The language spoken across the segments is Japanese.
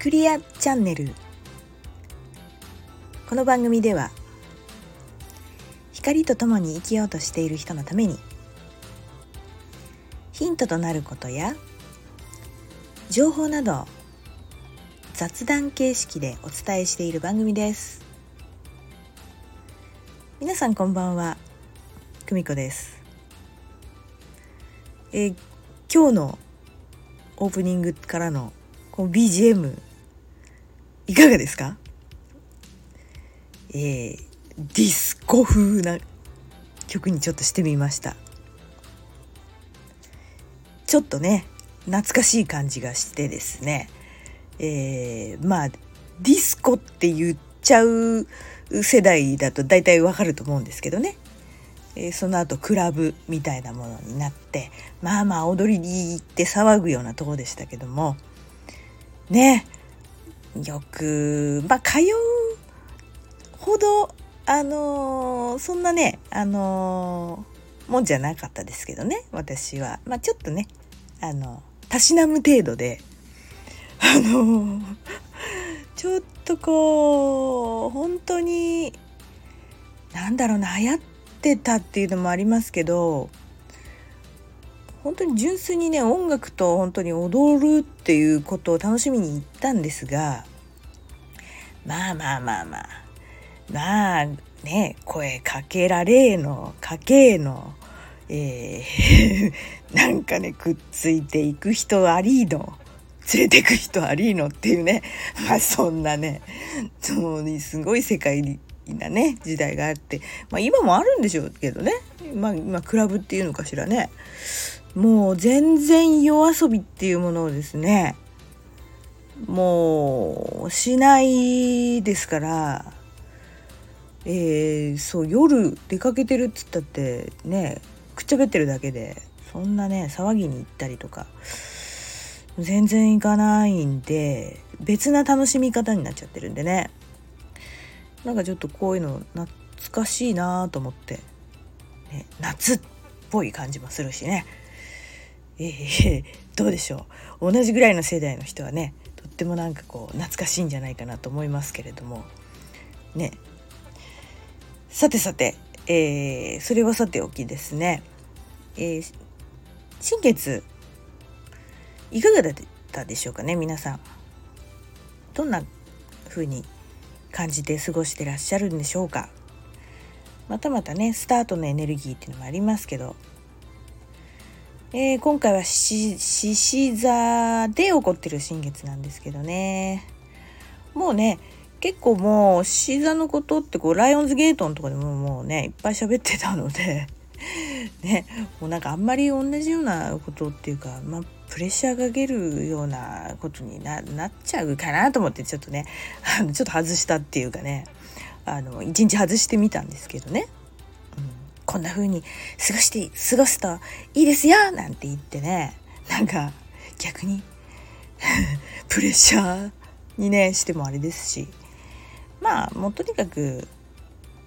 クリアチャンネル。この番組では光とともに生きようとしている人のためにヒントとなることや情報など雑談形式でお伝えしている番組です。皆さんこんばんは久美子です。え今日のオープニングからのこの BGM いかがですか？えー、ディスコ風な曲にちょっとしてみました。ちょっとね懐かしい感じがしてですね。えー、まあディスコって言っちゃう世代だと大体わかると思うんですけどね。えその後クラブみたいなものになってまあまあ踊りに行って騒ぐようなとこでしたけども。ねよくまあ通うほどあのー、そんなねあのー、もんじゃなかったですけどね私は。まあちょっとねあのたしなむ程度であのー、ちょっとこう本当になんだろうな流行ってたっていうのもありますけど本当に純粋にね音楽と本当に踊るっていうことを楽しみに行ったんですがまあまあまあまあまあね声かけられのかけのえー なんかねくっついていく人ありの連れてく人ありのっていうね まあそんなねそうすごい世界なね時代があって、まあ、今もあるんでしょうけどね、まあ、今クラブっていうのかしらね。もう全然夜遊びっていうものをですねもうしないですからえー、そう夜出かけてるっつったってねくっちゃべってるだけでそんなね騒ぎに行ったりとか全然行かないんで別な楽しみ方になっちゃってるんでね。なんかちょっとこういうの懐かしいなと思って、ね、夏っぽい感じもするしね。えー、どうでしょう。同じぐらいの世代の人はねとってもなんかこう懐かしいんじゃないかなと思いますけれども。ね。さてさて、えー、それはさておきですね、えー、新月いかがだったでしょうかね皆さん。どんな風に感じて過ごしてらっしゃるんでしょうか。またまたねスタートのエネルギーっていうのもありますけど、えー、今回は獅子座で起こってる新月なんですけどね。もうね結構もう獅子座のことってこうライオンズゲートのとかでももうねいっぱい喋ってたので。ねもうなんかあんまり同じようなことっていうか、まあ、プレッシャーかけるようなことになっちゃうかなと思ってちょっとねあのちょっと外したっていうかねあの一日外してみたんですけどね、こんな風に過ごして過ごすといいですよなんて言ってね。なんか逆にプレッシャーにねしてもあれですし。まあもうとにかく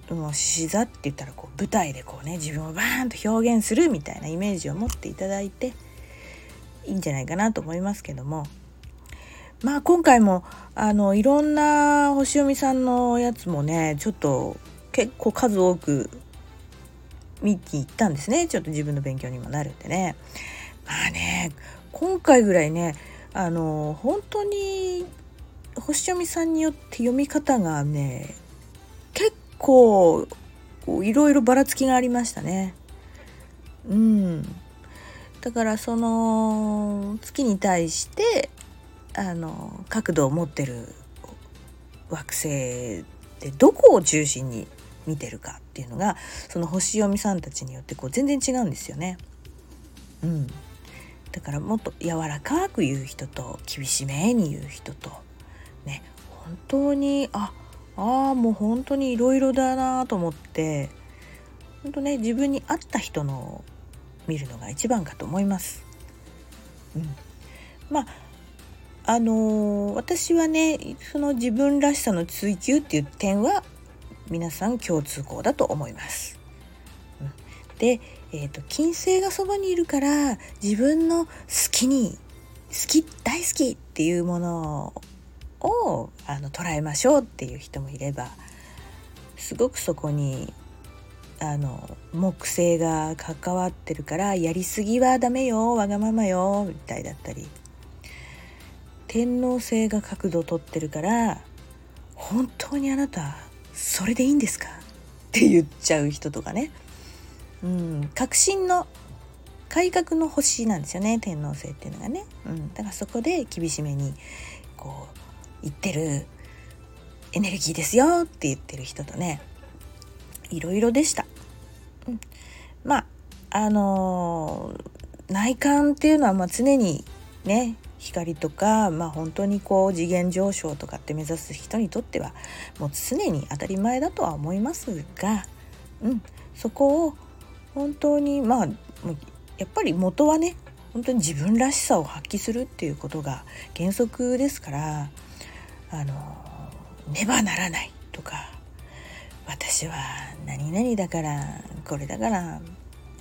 もう獅子座って言ったらこう舞台でこうね自分をバーンと表現するみたいなイメージを持っていただいていいんじゃないかなと思いますけども。まあ今回もあのいろんな星読みさんのやつもねちょっと結構数多く見に行ったんですね。ちょっと自分の勉強にもなるんでね。まあね今回ぐらいねあの本当に星読みさんによって読み方がね結構いろいろばらつきがありましたね。うん。だからその月に対してあの角度を持ってる惑星でどこを中心に見てるかっていうのがその星読みさんたちによってこう全然違うんですよね。うん、だからもっと柔らかく言う人と厳しめに言う人とね本当にああもう本当にいろいろだなと思って本当ね自分に合った人の見るのが一番かと思います。うん、まああのー、私はねその自分らしさの追求っていう点は皆さん共通項だと思います。で、えーと、金星がそばにいるから自分の好きに好き大好きっていうものをあの捉えましょうっていう人もいればすごくそこにあの木星が関わってるからやりすぎはダメよわがままよみたいだったり天王星が角度を取ってるから本当にあなたそれでいいんですか？って言っちゃう人とかね。うん。革新の改革の星なんですよね天王星っていうのがね、うん、だからそこで厳しめにこう言ってるエネルギーですよって言ってる人とねいろいろでした。うん、まああのー、内観っていうのはまあ常にね光とか、まあ、本当にこう次元上昇とかって目指す人にとってはもう常に当たり前だとは思いますが、うん、そこを本当にまあやっぱり元はね本当に自分らしさを発揮するっていうことが原則ですからあのねばならないとか私は何々だからこれだから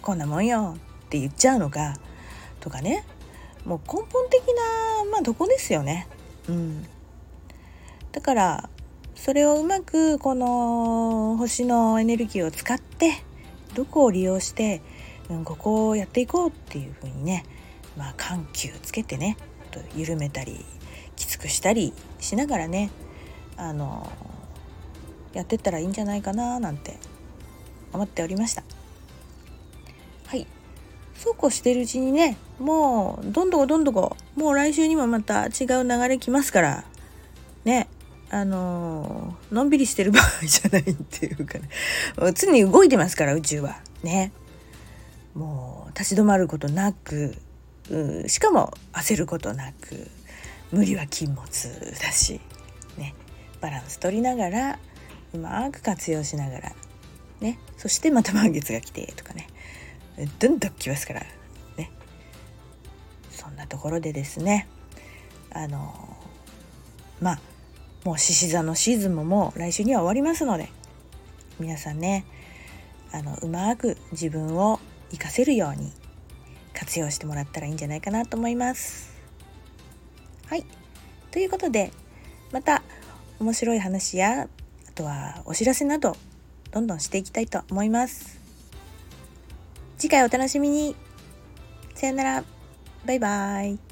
こんなもんよって言っちゃうのかとかね。もう根本的なまあどこですよね。うん、だからそれをうまくこの星のエネルギーを使ってどこを利用して、うん、ここをやっていこうっていうふうにね、まあ、緩急つけてねと緩めたりきつくしたりしながらねあのやってったらいいんじゃないかななんて思っておりました。そうこうしてるうちにねもうどんどこどんどこもう来週にもまた違う流れ来ますからねあのー、のんびりしてる場合じゃないっていうかね常に動いてますから宇宙は。ね。もう立ち止まることなくしかも焦ることなく無理は禁物だしねバランス取りながらうまく活用しながらねそしてまた満月が来てとかね。どんどん来ますからねそんなところでですねあのまあもう獅子座のシーズンももう来週には終わりますので皆さんねあのうまく自分を活かせるように活用してもらったらいいんじゃないかなと思います。はいということでまた面白い話やあとはお知らせなどどんどんしていきたいと思います。次回お楽しみに。さよなら。バイバイ。